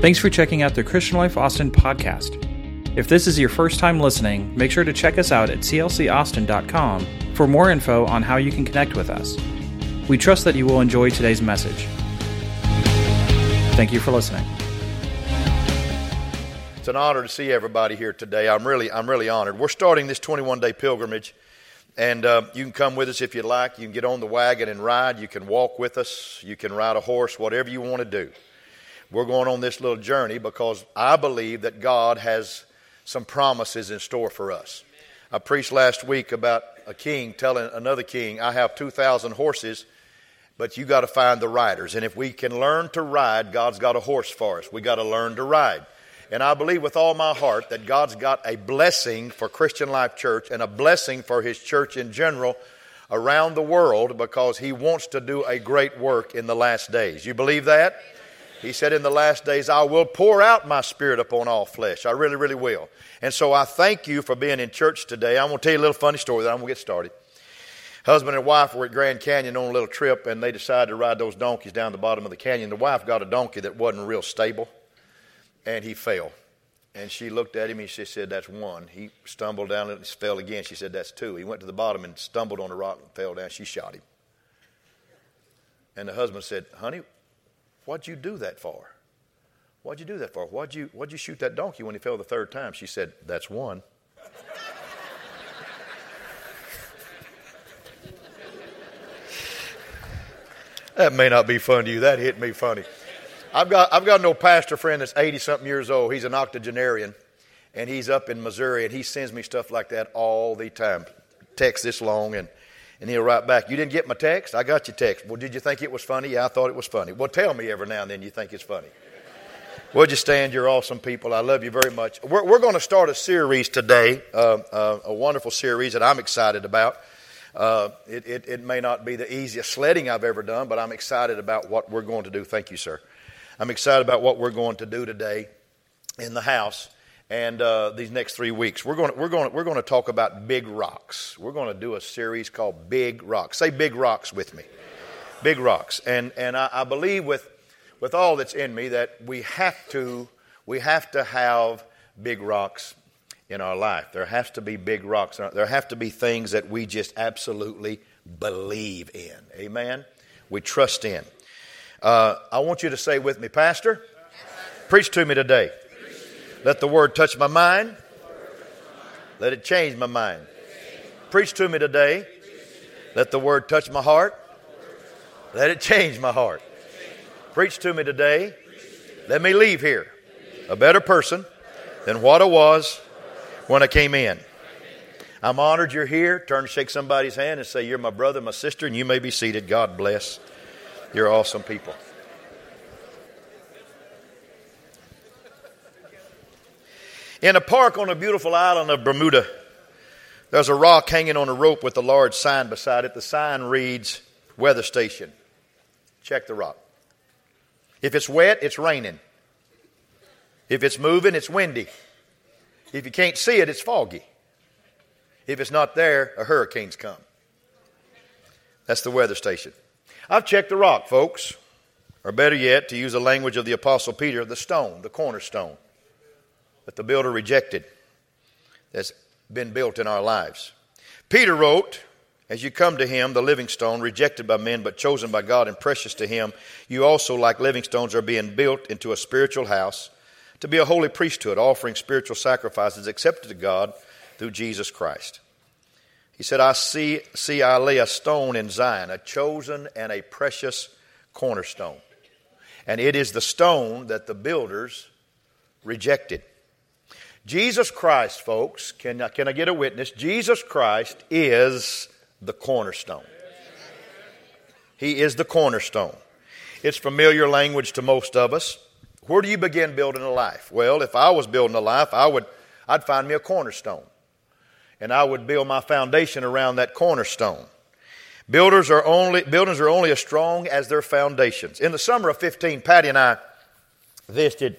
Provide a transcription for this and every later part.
Thanks for checking out the Christian Life Austin podcast. If this is your first time listening, make sure to check us out at clcaustin.com for more info on how you can connect with us. We trust that you will enjoy today's message. Thank you for listening. It's an honor to see everybody here today. I'm really, I'm really honored. We're starting this 21 day pilgrimage, and uh, you can come with us if you'd like. You can get on the wagon and ride. You can walk with us. You can ride a horse, whatever you want to do. We're going on this little journey because I believe that God has some promises in store for us. I preached last week about a king telling another king, I have 2,000 horses, but you got to find the riders. And if we can learn to ride, God's got a horse for us. We got to learn to ride. And I believe with all my heart that God's got a blessing for Christian Life Church and a blessing for His church in general around the world because He wants to do a great work in the last days. You believe that? He said, In the last days, I will pour out my spirit upon all flesh. I really, really will. And so I thank you for being in church today. I'm going to tell you a little funny story that I'm going to get started. Husband and wife were at Grand Canyon on a little trip, and they decided to ride those donkeys down the bottom of the canyon. The wife got a donkey that wasn't real stable, and he fell. And she looked at him and she said, That's one. He stumbled down and fell again. She said, That's two. He went to the bottom and stumbled on a rock and fell down. She shot him. And the husband said, Honey, What'd you do that for? What'd you do that for? Why'd you, why'd you shoot that donkey when he fell the third time? She said, That's one. that may not be fun to you. That hit me funny. I've got, I've got an old pastor friend that's 80 something years old. He's an octogenarian, and he's up in Missouri, and he sends me stuff like that all the time. Text this long, and and he'll write back, You didn't get my text? I got your text. Well, did you think it was funny? Yeah, I thought it was funny. Well, tell me every now and then you think it's funny. Would you stand? You're awesome people. I love you very much. We're, we're going to start a series today, uh, uh, a wonderful series that I'm excited about. Uh, it, it, it may not be the easiest sledding I've ever done, but I'm excited about what we're going to do. Thank you, sir. I'm excited about what we're going to do today in the house and uh, these next three weeks. We're going, to, we're, going, we're going to talk about big rocks. We're going to do a series called Big Rocks. Say big rocks with me. Big rocks. And, and I, I believe with, with all that's in me that we have to, we have to have big rocks in our life. There has to be big rocks. There have to be things that we just absolutely believe in. Amen? We trust in. Uh, I want you to say with me, Pastor, preach to me today. Let the word touch my mind. Let it change my mind. Preach to me today. Let the word touch my heart. Let it change my heart. Preach to me today. Let me leave here a better person than what I was when I came in. I'm honored you're here. Turn shake somebody's hand and say, You're my brother, my sister, and you may be seated. God bless. You're awesome people. In a park on a beautiful island of Bermuda, there's a rock hanging on a rope with a large sign beside it. The sign reads, Weather Station. Check the rock. If it's wet, it's raining. If it's moving, it's windy. If you can't see it, it's foggy. If it's not there, a hurricane's come. That's the weather station. I've checked the rock, folks. Or better yet, to use the language of the Apostle Peter, the stone, the cornerstone that the builder rejected that's been built in our lives. Peter wrote, As you come to him, the living stone, rejected by men but chosen by God and precious to him, you also, like living stones, are being built into a spiritual house to be a holy priesthood, offering spiritual sacrifices accepted to God through Jesus Christ. He said, I see, see I lay a stone in Zion, a chosen and a precious cornerstone. And it is the stone that the builders rejected. Jesus Christ, folks, can, can I get a witness? Jesus Christ is the cornerstone. He is the cornerstone. It's familiar language to most of us. Where do you begin building a life? Well, if I was building a life, I would I'd find me a cornerstone. And I would build my foundation around that cornerstone. Builders are only buildings are only as strong as their foundations. In the summer of 15, Patty and I visited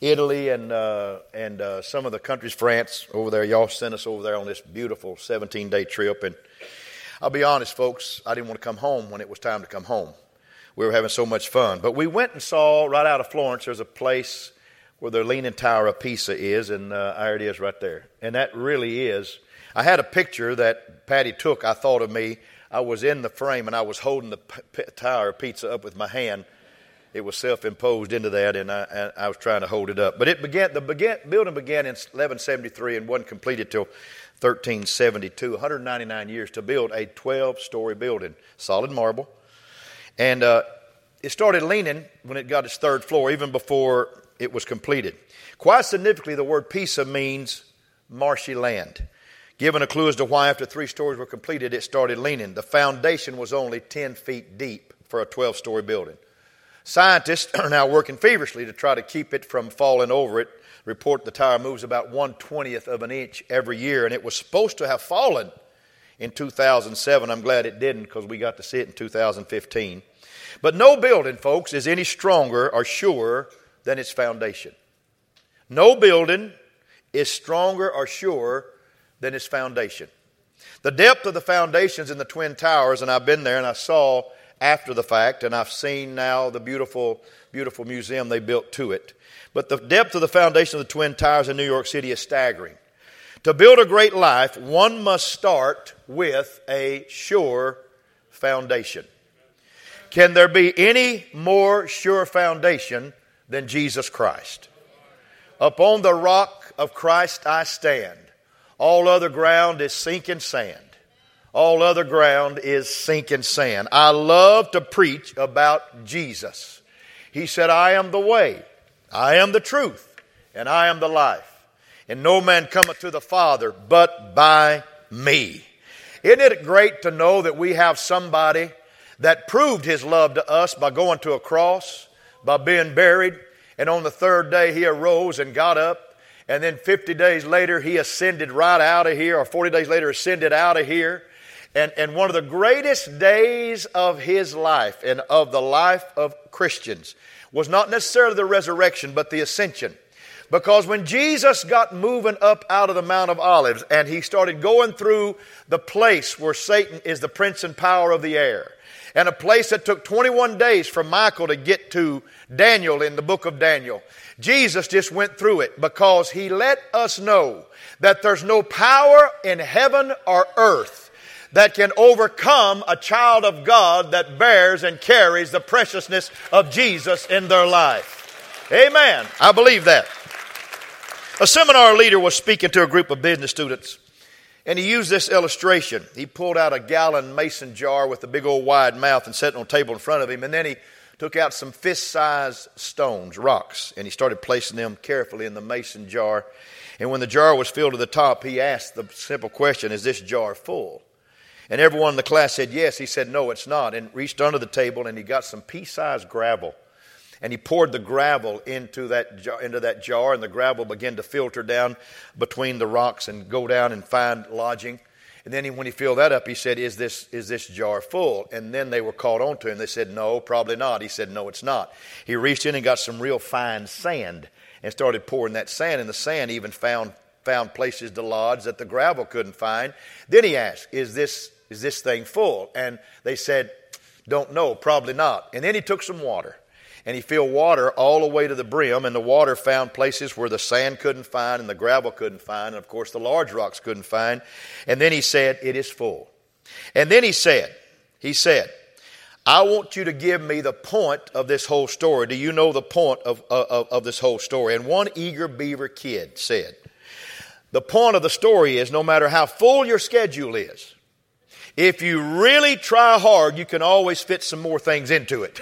Italy and uh, and uh, some of the countries, France over there. Y'all sent us over there on this beautiful 17 day trip, and I'll be honest, folks, I didn't want to come home when it was time to come home. we were having so much fun. But we went and saw right out of Florence, there's a place where the Leaning Tower of Pisa is, and uh, there it is right there. And that really is. I had a picture that Patty took, I thought of me. I was in the frame and I was holding the p- Tower of Pisa up with my hand. It was self imposed into that, and I, I, was trying to hold it up. But it began, the began, building began in 1173 and wasn't completed till 1372, 199 years to build a 12 story building, solid marble. And uh, it started leaning when it got its third floor, even before it was completed. Quite significantly, the word Pisa means marshy land. Given a clue as to why, after three stories were completed, it started leaning. The foundation was only 10 feet deep for a 12 story building. Scientists are now working feverishly to try to keep it from falling over it. Report the tower moves about 120th of an inch every year, and it was supposed to have fallen in 2007. I'm glad it didn't because we got to see it in 2015. But no building, folks, is any stronger or surer than its foundation. No building is stronger or surer than its foundation. The depth of the foundations in the Twin Towers, and I've been there and I saw after the fact, and I've seen now the beautiful, beautiful museum they built to it. But the depth of the foundation of the Twin Towers in New York City is staggering. To build a great life, one must start with a sure foundation. Can there be any more sure foundation than Jesus Christ? Upon the rock of Christ I stand. All other ground is sinking sand. All other ground is sinking sand. I love to preach about Jesus. He said, I am the way, I am the truth, and I am the life. And no man cometh to the Father but by me. Isn't it great to know that we have somebody that proved his love to us by going to a cross, by being buried, and on the third day he arose and got up and then 50 days later, he ascended right out of here, or 40 days later, ascended out of here. And, and one of the greatest days of his life and of the life of Christians was not necessarily the resurrection, but the ascension. Because when Jesus got moving up out of the Mount of Olives and he started going through the place where Satan is the prince and power of the air, and a place that took 21 days for Michael to get to Daniel in the book of Daniel. Jesus just went through it because he let us know that there's no power in heaven or earth that can overcome a child of God that bears and carries the preciousness of Jesus in their life. Amen. I believe that. A seminar leader was speaking to a group of business students, and he used this illustration. He pulled out a gallon mason jar with a big old wide mouth and set it on a table in front of him, and then he took out some fist sized stones, rocks, and he started placing them carefully in the mason jar. And when the jar was filled to the top, he asked the simple question Is this jar full? And everyone in the class said yes. He said, No, it's not. And reached under the table and he got some pea sized gravel. And he poured the gravel into that, jar, into that jar, and the gravel began to filter down between the rocks and go down and find lodging. And then he, when he filled that up, he said, is this, is this jar full? And then they were called on to him. They said, No, probably not. He said, No, it's not. He reached in and got some real fine sand and started pouring that sand. And the sand even found, found places to lodge that the gravel couldn't find. Then he asked, Is this, is this thing full? And they said, Don't know, probably not. And then he took some water and he filled water all the way to the brim, and the water found places where the sand couldn't find and the gravel couldn't find, and of course the large rocks couldn't find. And then he said, It is full. And then he said, He said, I want you to give me the point of this whole story. Do you know the point of, uh, of, of this whole story? And one eager beaver kid said, The point of the story is no matter how full your schedule is, if you really try hard, you can always fit some more things into it.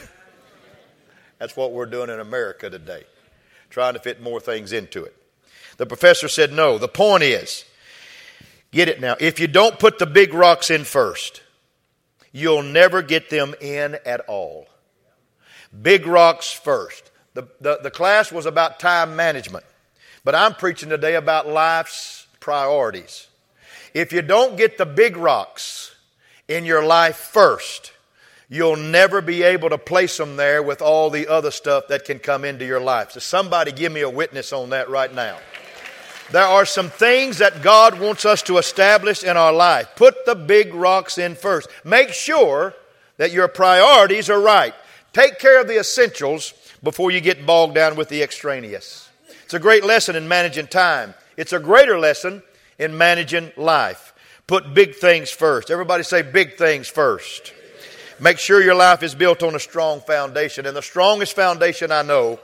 That's what we're doing in America today, trying to fit more things into it. The professor said, No, the point is, get it now, if you don't put the big rocks in first, you'll never get them in at all. Big rocks first. The, the, the class was about time management, but I'm preaching today about life's priorities. If you don't get the big rocks in your life first, you'll never be able to place them there with all the other stuff that can come into your life. So, somebody give me a witness on that right now. There are some things that God wants us to establish in our life. Put the big rocks in first. Make sure that your priorities are right. Take care of the essentials before you get bogged down with the extraneous. It's a great lesson in managing time. It's a greater lesson in managing life. Put big things first. Everybody say big things first. Make sure your life is built on a strong foundation. And the strongest foundation I know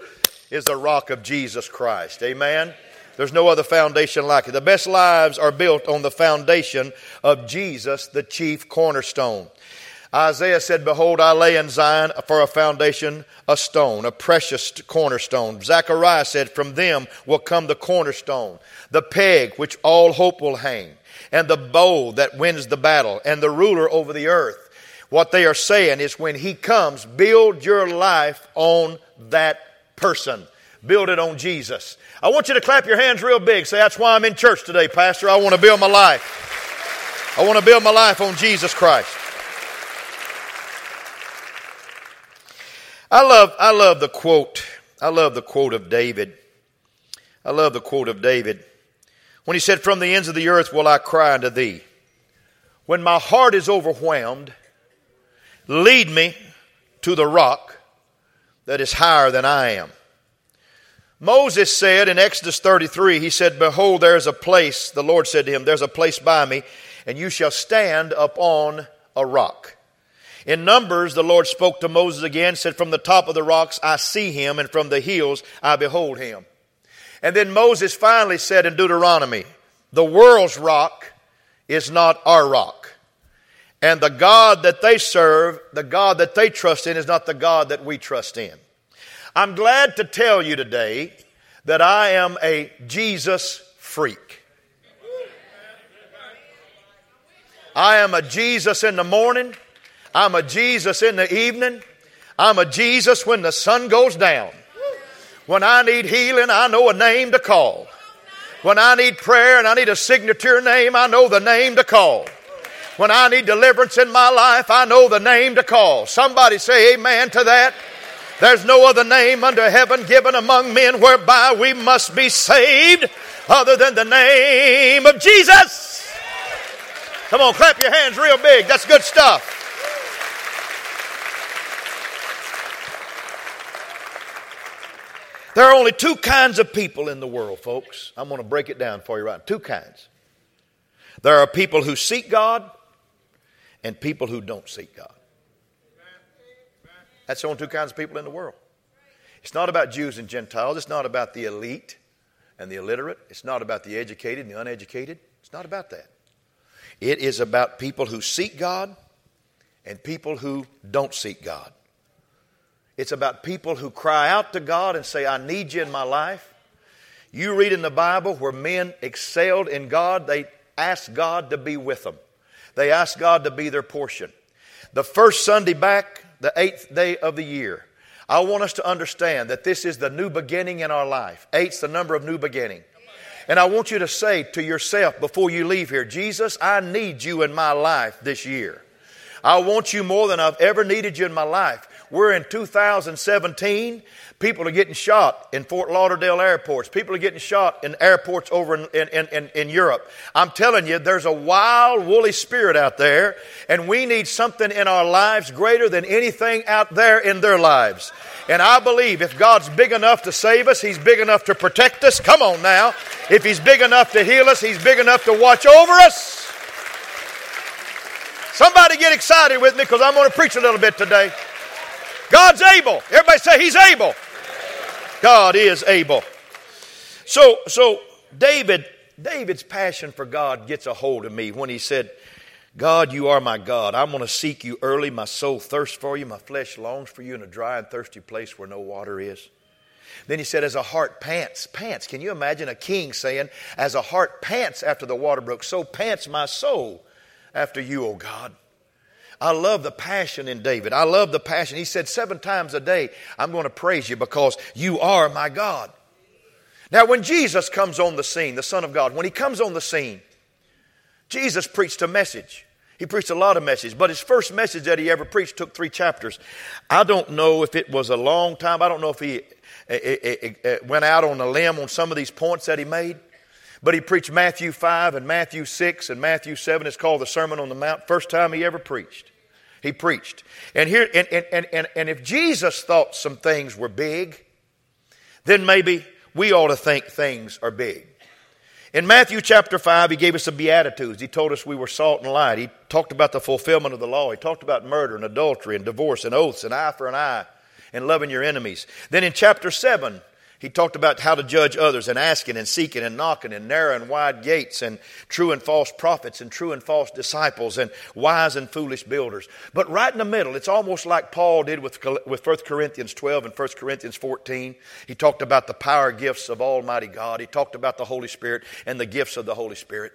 is the rock of Jesus Christ. Amen. There's no other foundation like it. The best lives are built on the foundation of Jesus, the chief cornerstone. Isaiah said, Behold, I lay in Zion for a foundation a stone, a precious cornerstone. Zechariah said, From them will come the cornerstone, the peg which all hope will hang, and the bow that wins the battle, and the ruler over the earth. What they are saying is, when he comes, build your life on that person. Build it on Jesus. I want you to clap your hands real big. Say, That's why I'm in church today, Pastor. I want to build my life. I want to build my life on Jesus Christ. I love, I love the quote. I love the quote of David. I love the quote of David. When he said, From the ends of the earth will I cry unto thee. When my heart is overwhelmed, lead me to the rock that is higher than I am. Moses said in Exodus 33, he said, Behold, there is a place, the Lord said to him, There's a place by me, and you shall stand upon a rock. In Numbers, the Lord spoke to Moses again, said, From the top of the rocks I see him, and from the hills I behold him. And then Moses finally said in Deuteronomy, The world's rock is not our rock. And the God that they serve, the God that they trust in, is not the God that we trust in. I'm glad to tell you today that I am a Jesus freak. I am a Jesus in the morning. I'm a Jesus in the evening. I'm a Jesus when the sun goes down. When I need healing, I know a name to call. When I need prayer and I need a signature name, I know the name to call. When I need deliverance in my life, I know the name to call. Somebody say amen to that. There's no other name under heaven given among men whereby we must be saved other than the name of Jesus. Come on, clap your hands real big. That's good stuff. There are only two kinds of people in the world, folks. I'm going to break it down for you right now. Two kinds. There are people who seek God and people who don't seek God. That's the only two kinds of people in the world. It's not about Jews and Gentiles. It's not about the elite and the illiterate. It's not about the educated and the uneducated. It's not about that. It is about people who seek God and people who don't seek God. It's about people who cry out to God and say, I need you in my life. You read in the Bible where men excelled in God, they asked God to be with them. They asked God to be their portion. The first Sunday back, the eighth day of the year, I want us to understand that this is the new beginning in our life. Eight's the number of new beginning. And I want you to say to yourself before you leave here, Jesus, I need you in my life this year. I want you more than I've ever needed you in my life. We're in 2017. People are getting shot in Fort Lauderdale airports. People are getting shot in airports over in, in, in, in, Europe. I'm telling you, there's a wild, woolly spirit out there, and we need something in our lives greater than anything out there in their lives. And I believe if God's big enough to save us, He's big enough to protect us. Come on now. If He's big enough to heal us, He's big enough to watch over us. Somebody get excited with me because I'm going to preach a little bit today. God's able. Everybody say He's able. God is able. So, so David, David's passion for God gets a hold of me when he said, God, you are my God. I'm going to seek you early. My soul thirsts for you. My flesh longs for you in a dry and thirsty place where no water is. Then he said, as a hart pants, pants. Can you imagine a king saying, as a hart pants after the water brook, so pants my soul after you, O God. I love the passion in David. I love the passion. He said seven times a day, I'm going to praise you because you are my God. Now, when Jesus comes on the scene, the Son of God, when he comes on the scene, Jesus preached a message. He preached a lot of messages, but his first message that he ever preached took three chapters. I don't know if it was a long time. I don't know if he eh, eh, eh, went out on a limb on some of these points that he made. But he preached Matthew 5 and Matthew 6 and Matthew 7. It's called the Sermon on the Mount. First time he ever preached. He preached. And here and, and, and, and if Jesus thought some things were big, then maybe we ought to think things are big. In Matthew chapter 5, he gave us the Beatitudes. He told us we were salt and light. He talked about the fulfillment of the law. He talked about murder and adultery and divorce and oaths and eye for an eye and loving your enemies. Then in chapter 7, he talked about how to judge others and asking and seeking and knocking and narrow and wide gates and true and false prophets and true and false disciples and wise and foolish builders. But right in the middle, it's almost like Paul did with, with 1 Corinthians 12 and 1 Corinthians 14. He talked about the power gifts of Almighty God. He talked about the Holy Spirit and the gifts of the Holy Spirit.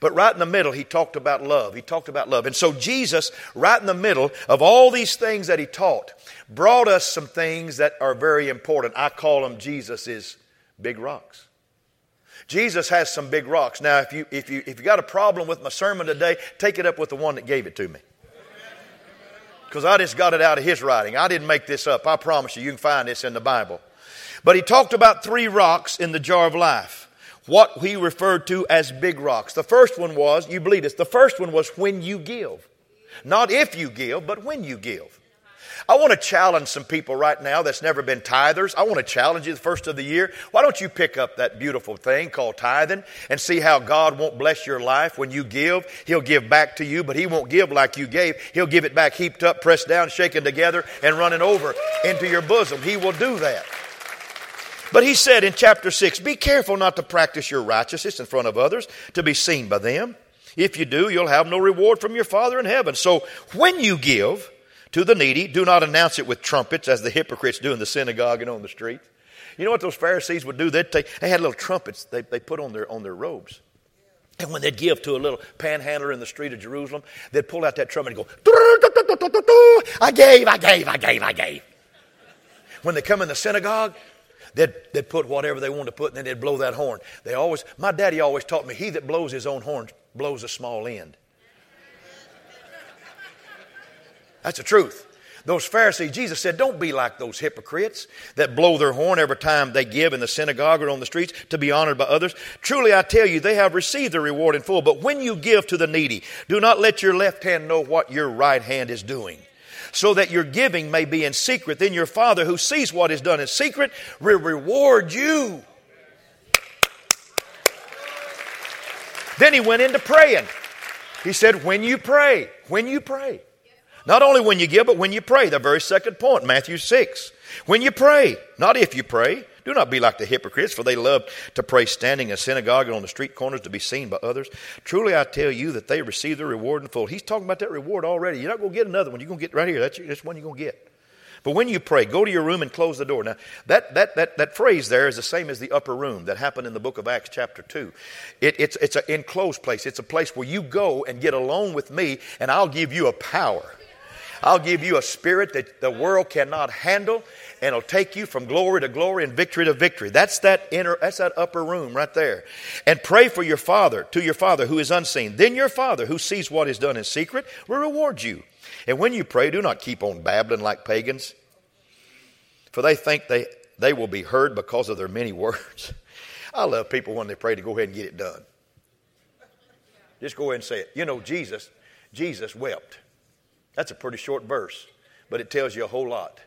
But right in the middle, he talked about love. He talked about love. And so Jesus, right in the middle of all these things that he taught, brought us some things that are very important. I call them Jesus's big rocks. Jesus has some big rocks. Now, if you, if, you, if you got a problem with my sermon today, take it up with the one that gave it to me. Because I just got it out of his writing. I didn't make this up. I promise you, you can find this in the Bible. But he talked about three rocks in the jar of life. What he referred to as big rocks. The first one was, you believe this, the first one was when you give. Not if you give, but when you give. I want to challenge some people right now that's never been tithers. I want to challenge you the first of the year. Why don't you pick up that beautiful thing called tithing and see how God won't bless your life when you give? He'll give back to you, but He won't give like you gave. He'll give it back heaped up, pressed down, shaken together, and running over into your bosom. He will do that. But he said in chapter 6 Be careful not to practice your righteousness in front of others to be seen by them. If you do, you'll have no reward from your Father in heaven. So when you give, to the needy. Do not announce it with trumpets as the hypocrites do in the synagogue and on the street. You know what those Pharisees would do? They'd take, they had little trumpets they, they put on their, on their robes. And when they'd give to a little panhandler in the street of Jerusalem, they'd pull out that trumpet and go, I gave, I gave, I gave, I gave. When they come in the synagogue, they'd, they'd put whatever they wanted to put and then they'd blow that horn. They always, my daddy always taught me, he that blows his own horn blows a small end. That's the truth. Those Pharisees, Jesus said, don't be like those hypocrites that blow their horn every time they give in the synagogue or on the streets to be honored by others. Truly, I tell you, they have received their reward in full. But when you give to the needy, do not let your left hand know what your right hand is doing so that your giving may be in secret. Then your Father who sees what is done in secret will reward you. Then he went into praying. He said, When you pray, when you pray, not only when you give, but when you pray. The very second point, Matthew 6. When you pray, not if you pray. Do not be like the hypocrites, for they love to pray standing in synagogue and on the street corners to be seen by others. Truly, I tell you that they receive their reward in full. He's talking about that reward already. You're not going to get another one. You're going to get right here. That's, that's one you're going to get. But when you pray, go to your room and close the door. Now, that, that, that, that phrase there is the same as the upper room that happened in the book of Acts, chapter 2. It, it's, it's an enclosed place. It's a place where you go and get alone with me, and I'll give you a power I'll give you a spirit that the world cannot handle, and it'll take you from glory to glory and victory to victory. That's that inner, that's that upper room right there. And pray for your Father, to your Father who is unseen. Then your Father who sees what is done in secret will reward you. And when you pray, do not keep on babbling like pagans, for they think they, they will be heard because of their many words. I love people when they pray to go ahead and get it done. Just go ahead and say it. You know, Jesus, Jesus wept. That's a pretty short verse, but it tells you a whole lot.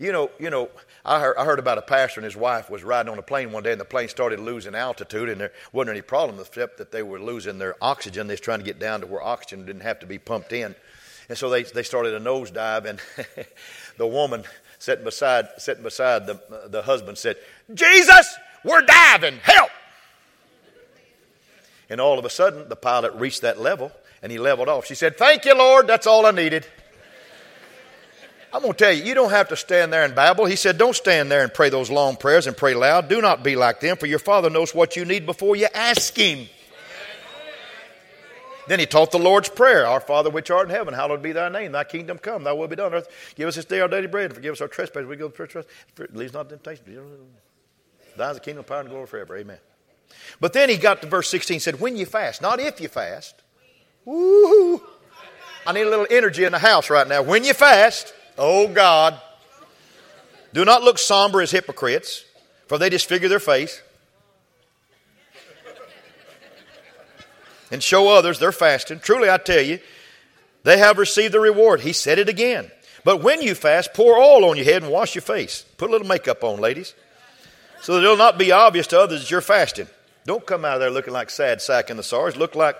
You know, you know, I heard, I heard about a pastor and his wife was riding on a plane one day, and the plane started losing altitude, and there wasn't any problem except that they were losing their oxygen. They was trying to get down to where oxygen didn't have to be pumped in, and so they they started a nosedive, and the woman sitting beside sitting beside the the husband said, "Jesus, we're diving, help!" And all of a sudden, the pilot reached that level, and he leveled off. She said, Thank you, Lord, that's all I needed. I'm going to tell you, you don't have to stand there and babble. He said, Don't stand there and pray those long prayers and pray loud. Do not be like them, for your Father knows what you need before you ask Him. Then he taught the Lord's Prayer Our Father which art in heaven, hallowed be thy name. Thy kingdom come, thy will be done on earth. Give us this day our daily bread, and forgive us our trespasses. We go to church. Leave not temptation. Thine is the kingdom, power, and glory forever. Amen. But then he got to verse 16 said, When you fast, not if you fast, Woo! I need a little energy in the house right now. When you fast, oh God, do not look somber as hypocrites, for they disfigure their face and show others they're fasting. Truly, I tell you, they have received the reward. He said it again. But when you fast, pour oil on your head and wash your face. Put a little makeup on, ladies, so that it'll not be obvious to others that you're fasting. Don't come out of there looking like sad sack in the SARS. Look like,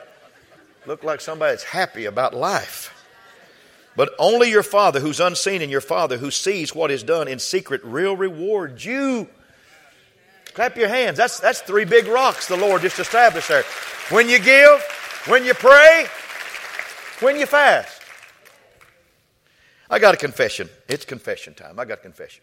look like somebody that's happy about life. But only your Father who's unseen and your Father who sees what is done in secret will reward you. Clap your hands. That's, that's three big rocks the Lord just established there. When you give, when you pray, when you fast. I got a confession. It's confession time. I got a confession.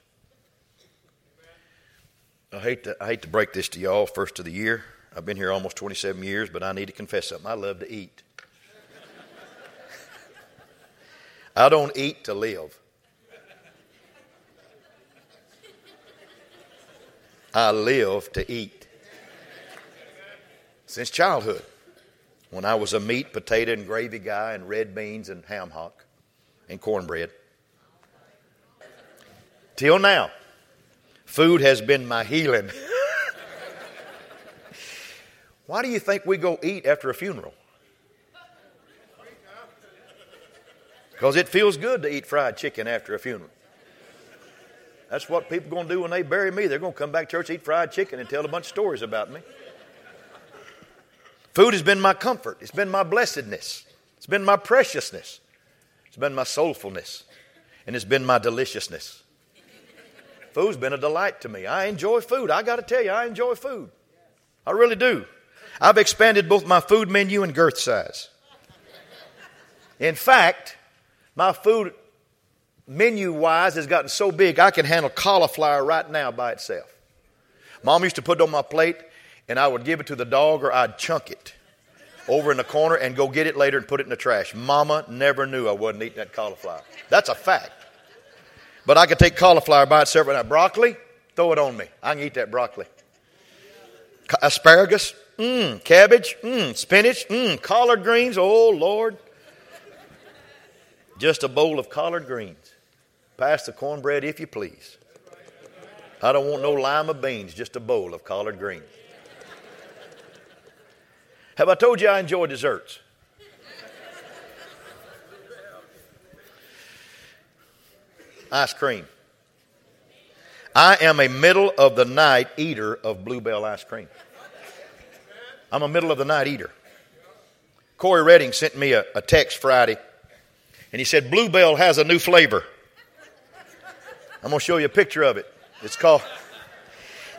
I hate to, I hate to break this to y'all first of the year. I've been here almost 27 years, but I need to confess something. I love to eat. I don't eat to live. I live to eat. Since childhood, when I was a meat, potato, and gravy guy, and red beans, and ham hock, and cornbread. Till now, food has been my healing. Why do you think we go eat after a funeral? Because it feels good to eat fried chicken after a funeral. That's what people going to do when they bury me. They're going to come back to church, eat fried chicken, and tell a bunch of stories about me. Food has been my comfort. It's been my blessedness. It's been my preciousness. It's been my soulfulness. And it's been my deliciousness. Food's been a delight to me. I enjoy food. I got to tell you, I enjoy food. I really do. I've expanded both my food menu and girth size. In fact, my food menu wise has gotten so big I can handle cauliflower right now by itself. Mom used to put it on my plate and I would give it to the dog or I'd chunk it over in the corner and go get it later and put it in the trash. Mama never knew I wasn't eating that cauliflower. That's a fact. But I could take cauliflower by itself now. Broccoli, throw it on me. I can eat that broccoli. Asparagus, mmm. Cabbage, mmm. Spinach, mmm. Collard greens, oh Lord. Just a bowl of collard greens. Pass the cornbread if you please. I don't want no lima beans, just a bowl of collard greens. Have I told you I enjoy desserts? Ice cream. I am a middle of the night eater of Bluebell ice cream. I'm a middle of the night eater. Corey Redding sent me a, a text Friday and he said, Bluebell has a new flavor. I'm going to show you a picture of it. It's called,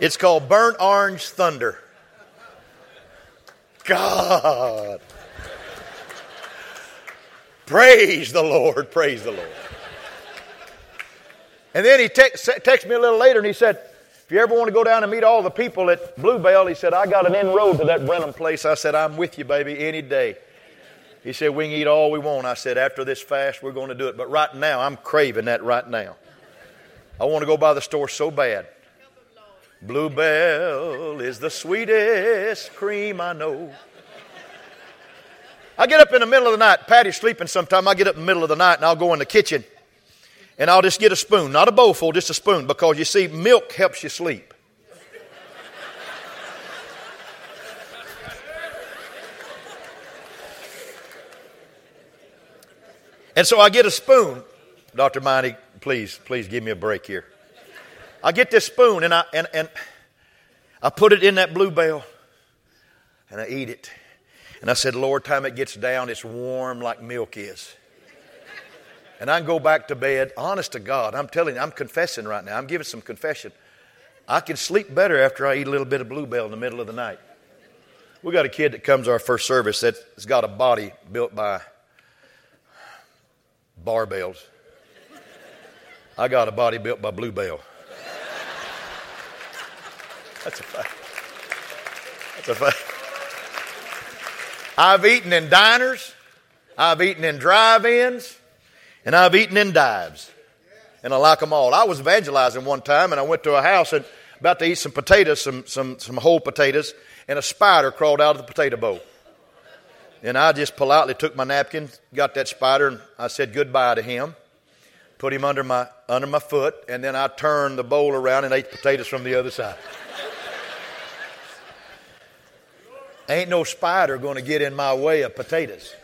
it's called Burnt Orange Thunder. God. Praise the Lord. Praise the Lord. And then he te- texted me a little later and he said, if you ever want to go down and meet all the people at Bluebell, he said, I got an inroad to that Brenham place. I said, I'm with you, baby, any day. He said, We can eat all we want. I said, After this fast, we're going to do it. But right now, I'm craving that right now. I want to go by the store so bad. Bluebell is the sweetest cream I know. I get up in the middle of the night. Patty's sleeping sometime. I get up in the middle of the night and I'll go in the kitchen and I'll just get a spoon, not a bowlful, just a spoon, because you see, milk helps you sleep. And so I get a spoon. Dr. Miney, please, please give me a break here. I get this spoon and I, and, and I put it in that bluebell and I eat it. And I said, Lord, time it gets down, it's warm like milk is. And I go back to bed, honest to God, I'm telling you, I'm confessing right now. I'm giving some confession. I can sleep better after I eat a little bit of bluebell in the middle of the night. We got a kid that comes to our first service that's got a body built by barbells. I got a body built by Bluebell. That's a fact. That's a fact. I've eaten in diners, I've eaten in drive ins, and I've eaten in dives. And I like them all. I was evangelizing one time and I went to a house and about to eat some potatoes, some, some, some whole potatoes, and a spider crawled out of the potato bowl. And I just politely took my napkin, got that spider, and I said goodbye to him. Put him under my, under my foot, and then I turned the bowl around and ate potatoes from the other side. Ain't no spider going to get in my way of potatoes.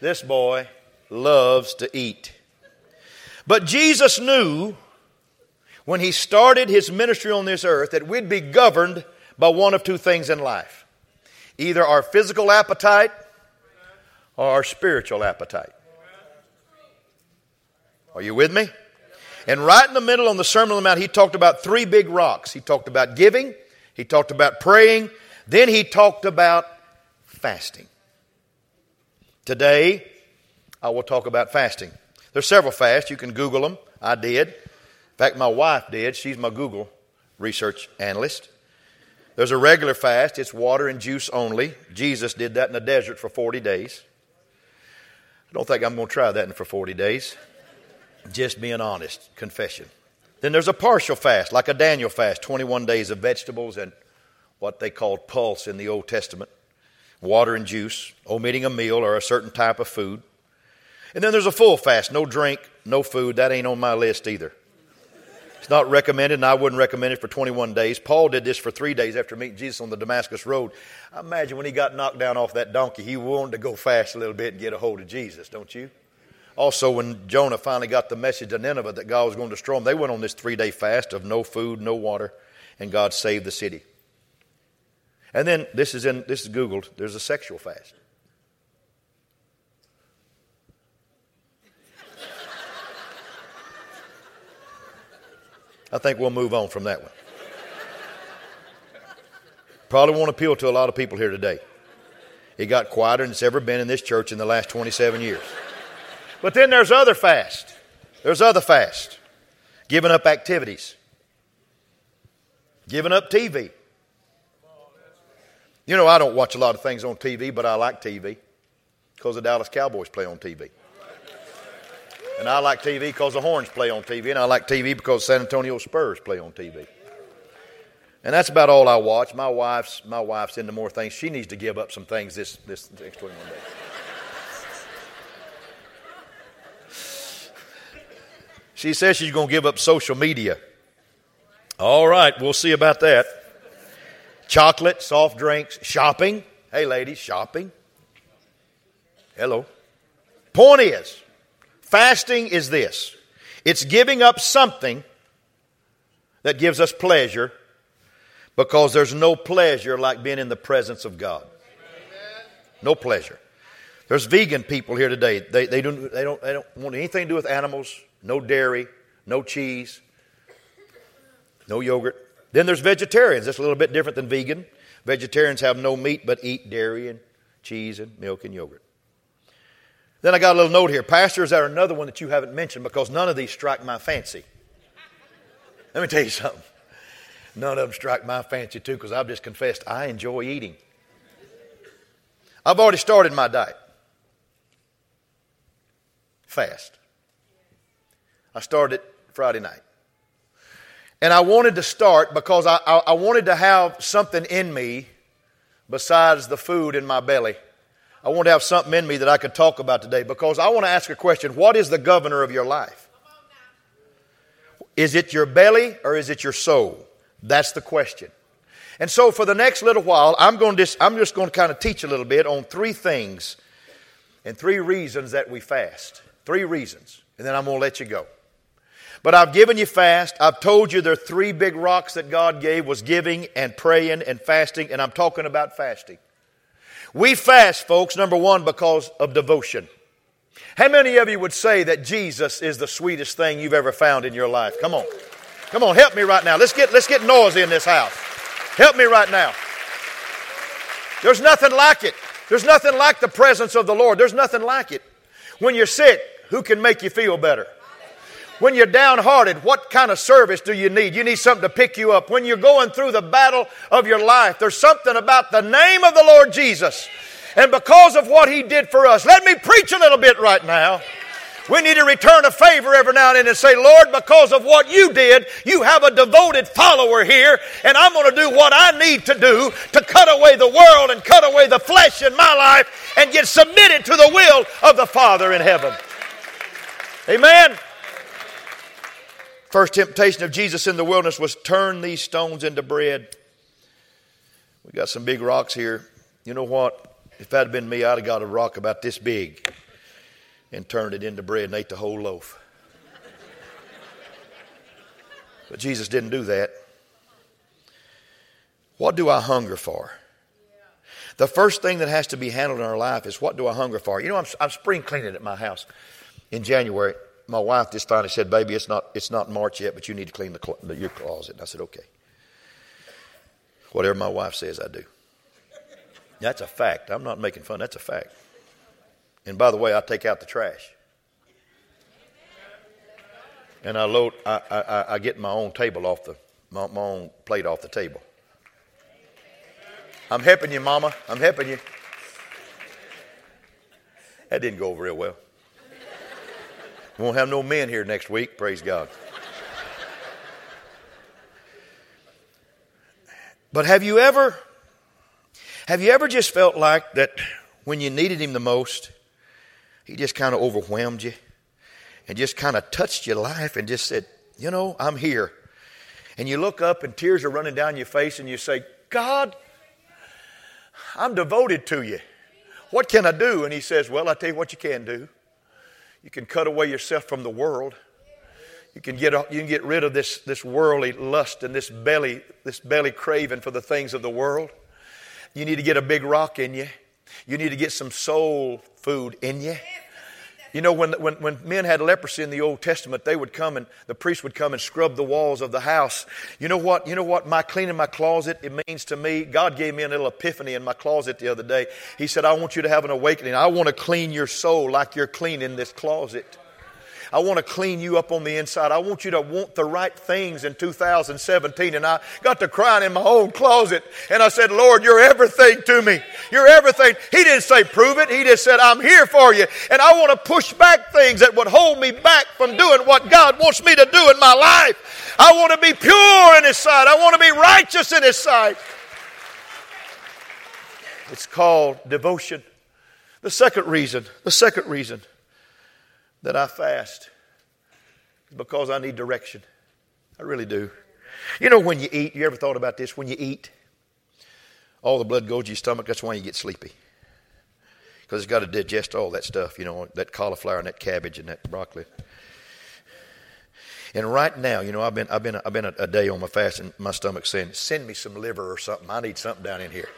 This boy loves to eat. But Jesus knew when he started his ministry on this earth that we'd be governed by one of two things in life either our physical appetite or our spiritual appetite. Are you with me? And right in the middle on the Sermon on the Mount, he talked about three big rocks. He talked about giving, he talked about praying, then he talked about fasting. Today, I will talk about fasting. There's several fasts. You can Google them. I did. In fact, my wife did. She's my Google research analyst. There's a regular fast, it's water and juice only. Jesus did that in the desert for 40 days. I don't think I'm going to try that for 40 days. Just being honest, confession. Then there's a partial fast, like a Daniel fast, 21 days of vegetables and what they called pulse in the Old Testament, water and juice, omitting a meal or a certain type of food. And then there's a full fast, no drink, no food. That ain't on my list either. It's not recommended, and I wouldn't recommend it for 21 days. Paul did this for three days after meeting Jesus on the Damascus Road. I imagine when he got knocked down off that donkey, he wanted to go fast a little bit and get a hold of Jesus, don't you? Also, when Jonah finally got the message to Nineveh that God was going to destroy them, they went on this three day fast of no food, no water, and God saved the city. And then this is in this is Googled. There's a sexual fast. I think we'll move on from that one. Probably won't appeal to a lot of people here today. It got quieter than it's ever been in this church in the last 27 years. But then there's other fast. There's other fast. Giving up activities. Giving up TV. You know, I don't watch a lot of things on TV, but I like TV because the Dallas Cowboys play on TV. And I like TV because the Horns play on TV, and I like TV because San Antonio Spurs play on TV. And that's about all I watch. My wife's my wife's into more things. She needs to give up some things this this next 21 days. She says she's going to give up social media. All right, we'll see about that. Chocolate, soft drinks, shopping. Hey, ladies, shopping. Hello. Point is, Fasting is this it's giving up something that gives us pleasure because there's no pleasure like being in the presence of God. No pleasure. There's vegan people here today. They, they, don't, they, don't, they don't want anything to do with animals, no dairy, no cheese, no yogurt. Then there's vegetarians. That's a little bit different than vegan. Vegetarians have no meat but eat dairy and cheese and milk and yogurt. Then I got a little note here. Pastor, is there another one that you haven't mentioned? Because none of these strike my fancy. Let me tell you something. None of them strike my fancy too, because I've just confessed I enjoy eating. I've already started my diet. Fast. I started Friday night. And I wanted to start because I, I, I wanted to have something in me besides the food in my belly I want to have something in me that I could talk about today because I want to ask a question What is the governor of your life? Is it your belly or is it your soul? That's the question. And so for the next little while, I'm, going to just, I'm just going to kind of teach a little bit on three things and three reasons that we fast. Three reasons. And then I'm going to let you go. But I've given you fast. I've told you there are three big rocks that God gave was giving and praying and fasting, and I'm talking about fasting. We fast, folks, number one, because of devotion. How many of you would say that Jesus is the sweetest thing you've ever found in your life? Come on. Come on, help me right now. Let's get, let's get noisy in this house. Help me right now. There's nothing like it. There's nothing like the presence of the Lord. There's nothing like it. When you're sick, who can make you feel better? When you're downhearted, what kind of service do you need? You need something to pick you up. When you're going through the battle of your life, there's something about the name of the Lord Jesus. And because of what He did for us, let me preach a little bit right now. We need to return a favor every now and then and say, Lord, because of what you did, you have a devoted follower here, and I'm going to do what I need to do to cut away the world and cut away the flesh in my life and get submitted to the will of the Father in heaven. Amen. First temptation of Jesus in the wilderness was turn these stones into bread. We got some big rocks here. You know what? If that had been me, I'd have got a rock about this big and turned it into bread and ate the whole loaf. But Jesus didn't do that. What do I hunger for? The first thing that has to be handled in our life is what do I hunger for? You know, I'm, I'm spring cleaning at my house in January. My wife just finally said, "Baby, it's not it's not March yet, but you need to clean the, the, your closet." And I said, "Okay." Whatever my wife says, I do. That's a fact. I'm not making fun. That's a fact. And by the way, I take out the trash. And I load. I, I, I get my own table off the my, my own plate off the table. I'm helping you, Mama. I'm helping you. That didn't go over real well. We won't have no men here next week. Praise God. But have you ever have you ever just felt like that when you needed him the most, he just kind of overwhelmed you and just kind of touched your life and just said, "You know, I'm here." And you look up and tears are running down your face and you say, "God, I'm devoted to you. What can I do?" And he says, "Well, I tell you what you can do. You can cut away yourself from the world. You can get, you can get rid of this, this worldly lust and this belly, this belly craving for the things of the world. You need to get a big rock in you. You need to get some soul food in you. You know, when, when, when men had leprosy in the Old Testament, they would come and the priest would come and scrub the walls of the house. You know what? You know what? My cleaning my closet, it means to me. God gave me a little epiphany in my closet the other day. He said, I want you to have an awakening. I want to clean your soul like you're cleaning this closet. I want to clean you up on the inside. I want you to want the right things in 2017. And I got to crying in my own closet and I said, Lord, you're everything to me. You're everything. He didn't say prove it. He just said, I'm here for you. And I want to push back things that would hold me back from doing what God wants me to do in my life. I want to be pure in His sight. I want to be righteous in His sight. It's called devotion. The second reason, the second reason that I fast is because I need direction. I really do. You know, when you eat, you ever thought about this? When you eat, all the blood goes to your stomach. That's why you get sleepy. Because it's got to digest all that stuff, you know, that cauliflower and that cabbage and that broccoli. And right now, you know, I've been, I've been, I've been a, a day on my fast, and my stomach's saying, "Send me some liver or something. I need something down in here."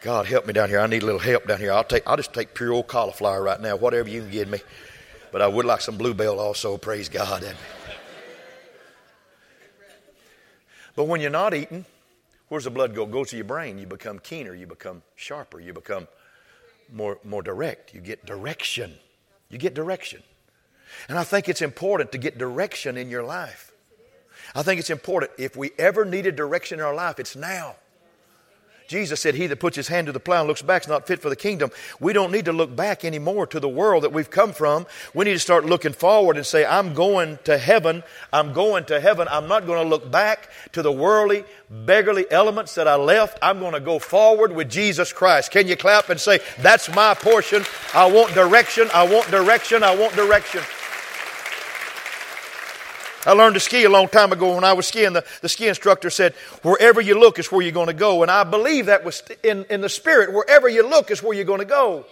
God help me down here. I need a little help down here. I'll take, I'll just take pure old cauliflower right now, whatever you can give me. But I would like some bluebell also, praise God. But when you're not eating, where's the blood go? It goes to your brain. You become keener, you become sharper, you become more, more direct. You get direction. You get direction. And I think it's important to get direction in your life. I think it's important. If we ever need a direction in our life, it's now. Jesus said, He that puts his hand to the plow and looks back is not fit for the kingdom. We don't need to look back anymore to the world that we've come from. We need to start looking forward and say, I'm going to heaven. I'm going to heaven. I'm not going to look back to the worldly, beggarly elements that I left. I'm going to go forward with Jesus Christ. Can you clap and say, That's my portion? I want direction. I want direction. I want direction. I learned to ski a long time ago when I was skiing. The, the ski instructor said, Wherever you look is where you're going to go. And I believe that was in, in the spirit. Wherever you look is where you're going to go.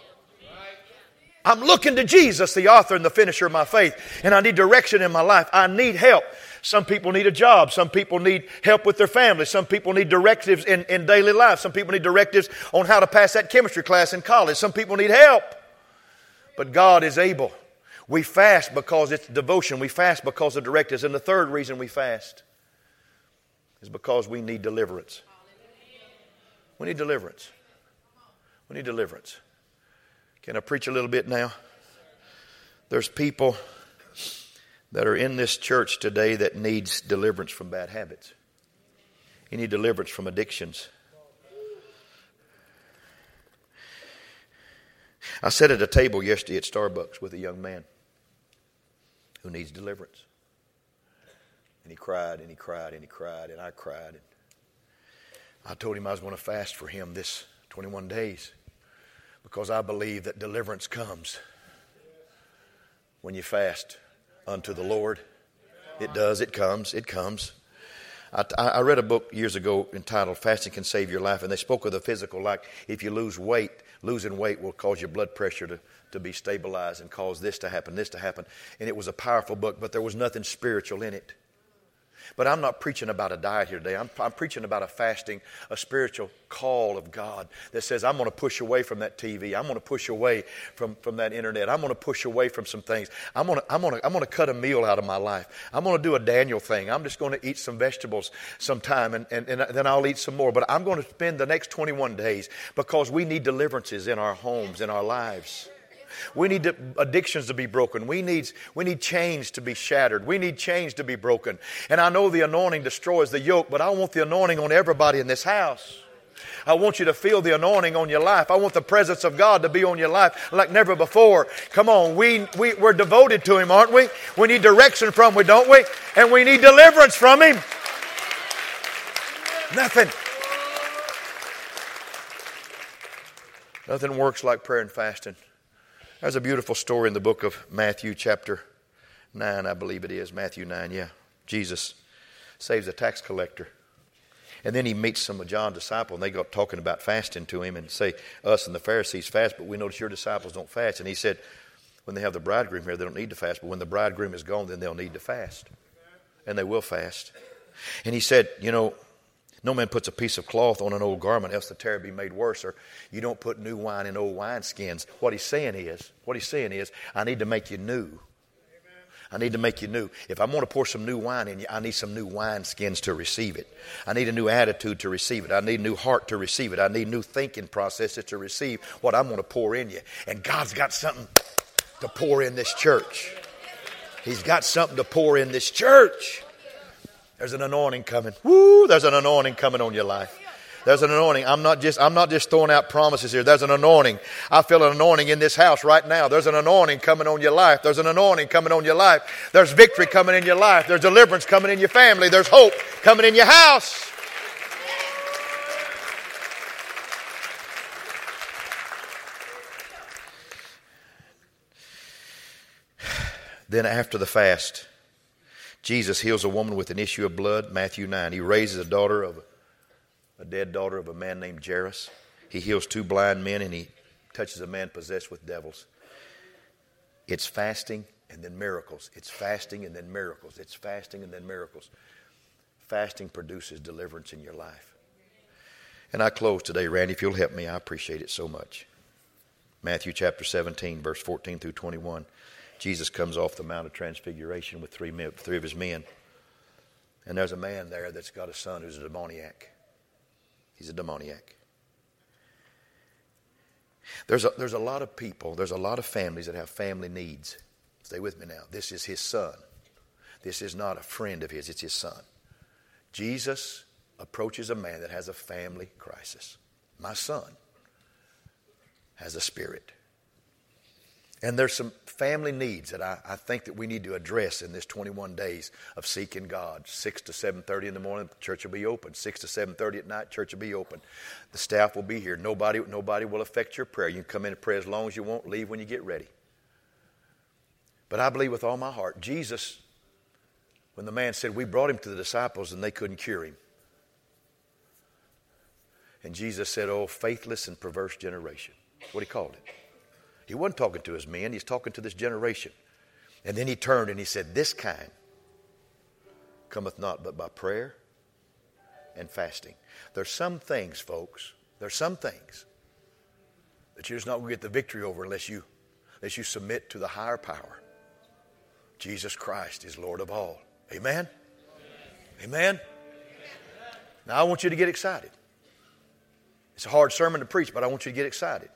I'm looking to Jesus, the author and the finisher of my faith, and I need direction in my life. I need help. Some people need a job. Some people need help with their family. Some people need directives in, in daily life. Some people need directives on how to pass that chemistry class in college. Some people need help. But God is able. We fast because it's devotion. We fast because of directives. And the third reason we fast is because we need deliverance. We need deliverance. We need deliverance. Can I preach a little bit now? There's people that are in this church today that needs deliverance from bad habits. You need deliverance from addictions. I sat at a table yesterday at Starbucks with a young man who needs deliverance. And he cried and he cried and he cried and I cried. And I told him I was going to fast for him this 21 days because I believe that deliverance comes when you fast unto the Lord. It does, it comes, it comes. I, I, read a book years ago entitled Fasting Can Save Your Life, and they spoke of the physical, like if you lose weight, Losing weight will cause your blood pressure to, to be stabilized and cause this to happen, this to happen. And it was a powerful book, but there was nothing spiritual in it. But I'm not preaching about a diet here today. I'm, I'm preaching about a fasting, a spiritual call of God that says, I'm going to push away from that TV. I'm going to push away from, from that internet. I'm going to push away from some things. I'm going, to, I'm, going to, I'm going to cut a meal out of my life. I'm going to do a Daniel thing. I'm just going to eat some vegetables sometime and, and, and then I'll eat some more. But I'm going to spend the next 21 days because we need deliverances in our homes, in our lives. We need to, addictions to be broken. We need, we need chains to be shattered. We need chains to be broken. And I know the anointing destroys the yoke, but I want the anointing on everybody in this house. I want you to feel the anointing on your life. I want the presence of God to be on your life like never before. Come on, we, we, we're devoted to Him, aren't we? We need direction from Him, don't we? And we need deliverance from Him. Nothing. Nothing works like prayer and fasting. There's a beautiful story in the book of Matthew, chapter 9, I believe it is. Matthew 9, yeah. Jesus saves a tax collector. And then he meets some of John's disciples, and they got talking about fasting to him and say, Us and the Pharisees fast, but we notice your disciples don't fast. And he said, When they have the bridegroom here, they don't need to fast, but when the bridegroom is gone, then they'll need to fast. And they will fast. And he said, You know, no man puts a piece of cloth on an old garment, else the tear be made worse. Or you don't put new wine in old wineskins. What he's saying is, what he's saying is, I need to make you new. I need to make you new. If I'm going to pour some new wine in you, I need some new wineskins to receive it. I need a new attitude to receive it. I need a new heart to receive it. I need new thinking processes to receive what I'm going to pour in you. And God's got something to pour in this church. He's got something to pour in this church. There's an anointing coming. Woo, there's an anointing coming on your life. There's an anointing. I'm not just I'm not just throwing out promises here. There's an anointing. I feel an anointing in this house right now. There's an anointing coming on your life. There's an anointing coming on your life. There's victory coming in your life. There's deliverance coming in your family. There's hope coming in your house. Then after the fast, Jesus heals a woman with an issue of blood, Matthew 9. He raises a daughter of a dead daughter of a man named Jairus. He heals two blind men and he touches a man possessed with devils. It's fasting and then miracles. It's fasting and then miracles. It's fasting and then miracles. Fasting produces deliverance in your life. And I close today, Randy. If you'll help me, I appreciate it so much. Matthew chapter 17, verse 14 through 21. Jesus comes off the Mount of Transfiguration with three, men, three of his men. And there's a man there that's got a son who's a demoniac. He's a demoniac. There's a, there's a lot of people, there's a lot of families that have family needs. Stay with me now. This is his son. This is not a friend of his, it's his son. Jesus approaches a man that has a family crisis. My son has a spirit. And there's some family needs that I, I, think that we need to address in this 21 days of seeking God. 6 to 7.30 in the morning, church will be open. 6 to 7.30 at night, church will be open. The staff will be here. Nobody, nobody will affect your prayer. You can come in and pray as long as you want. Leave when you get ready. But I believe with all my heart, Jesus, when the man said, we brought him to the disciples and they couldn't cure him. And Jesus said, oh, faithless and perverse generation. What he called it. He wasn't talking to his men, he's talking to this generation. And then he turned and he said, This kind cometh not but by prayer and fasting. There's some things, folks, there's some things that you're just not going to get the victory over unless you, unless you submit to the higher power. Jesus Christ is Lord of all. Amen? Amen? Now, I want you to get excited. It's a hard sermon to preach, but I want you to get excited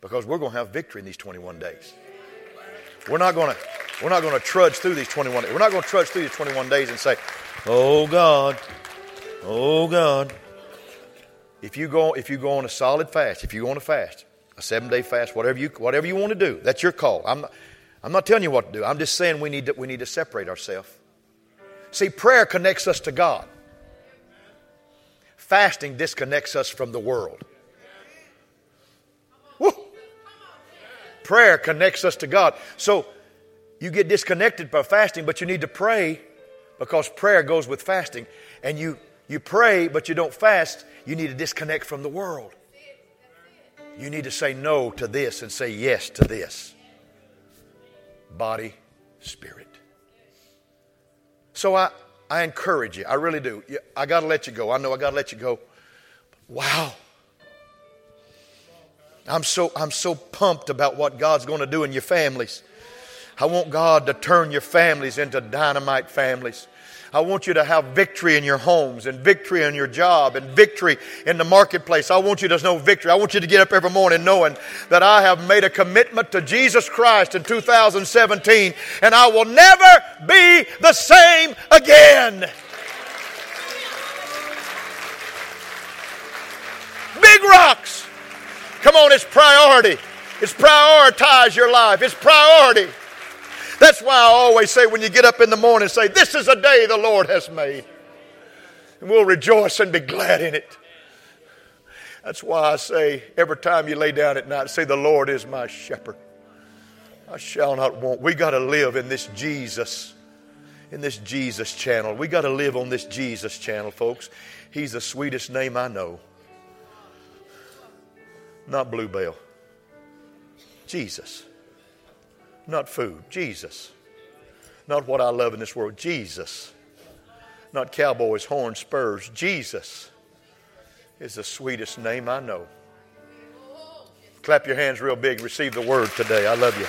because we're going to have victory in these 21 days. We're not going to we're not going to trudge through these 21 days. We're not going to trudge through these 21 days and say, "Oh God, oh God." If you go if you go on a solid fast, if you go on a fast, a 7-day fast, whatever you whatever you want to do, that's your call. I'm not, I'm not telling you what to do. I'm just saying we need to, we need to separate ourselves. See, prayer connects us to God. Fasting disconnects us from the world. Prayer connects us to God. So you get disconnected by fasting, but you need to pray because prayer goes with fasting. And you, you pray, but you don't fast, you need to disconnect from the world. You need to say no to this and say yes to this. Body, spirit. So I, I encourage you. I really do. I got to let you go. I know I got to let you go. Wow. I'm so, I'm so pumped about what God's going to do in your families. I want God to turn your families into dynamite families. I want you to have victory in your homes and victory in your job and victory in the marketplace. I want you to know victory. I want you to get up every morning knowing that I have made a commitment to Jesus Christ in 2017 and I will never be the same again. Big rocks. Come on, it's priority. It's prioritize your life. It's priority. That's why I always say when you get up in the morning, say, This is a day the Lord has made. And we'll rejoice and be glad in it. That's why I say every time you lay down at night, say, The Lord is my shepherd. I shall not want. We got to live in this Jesus, in this Jesus channel. We got to live on this Jesus channel, folks. He's the sweetest name I know. Not Bluebell. Jesus. Not food, Jesus. Not what I love in this world, Jesus. Not cowboys, horns, spurs, Jesus is the sweetest name I know. Clap your hands real big. Receive the word today. I love you.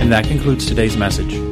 And that concludes today's message.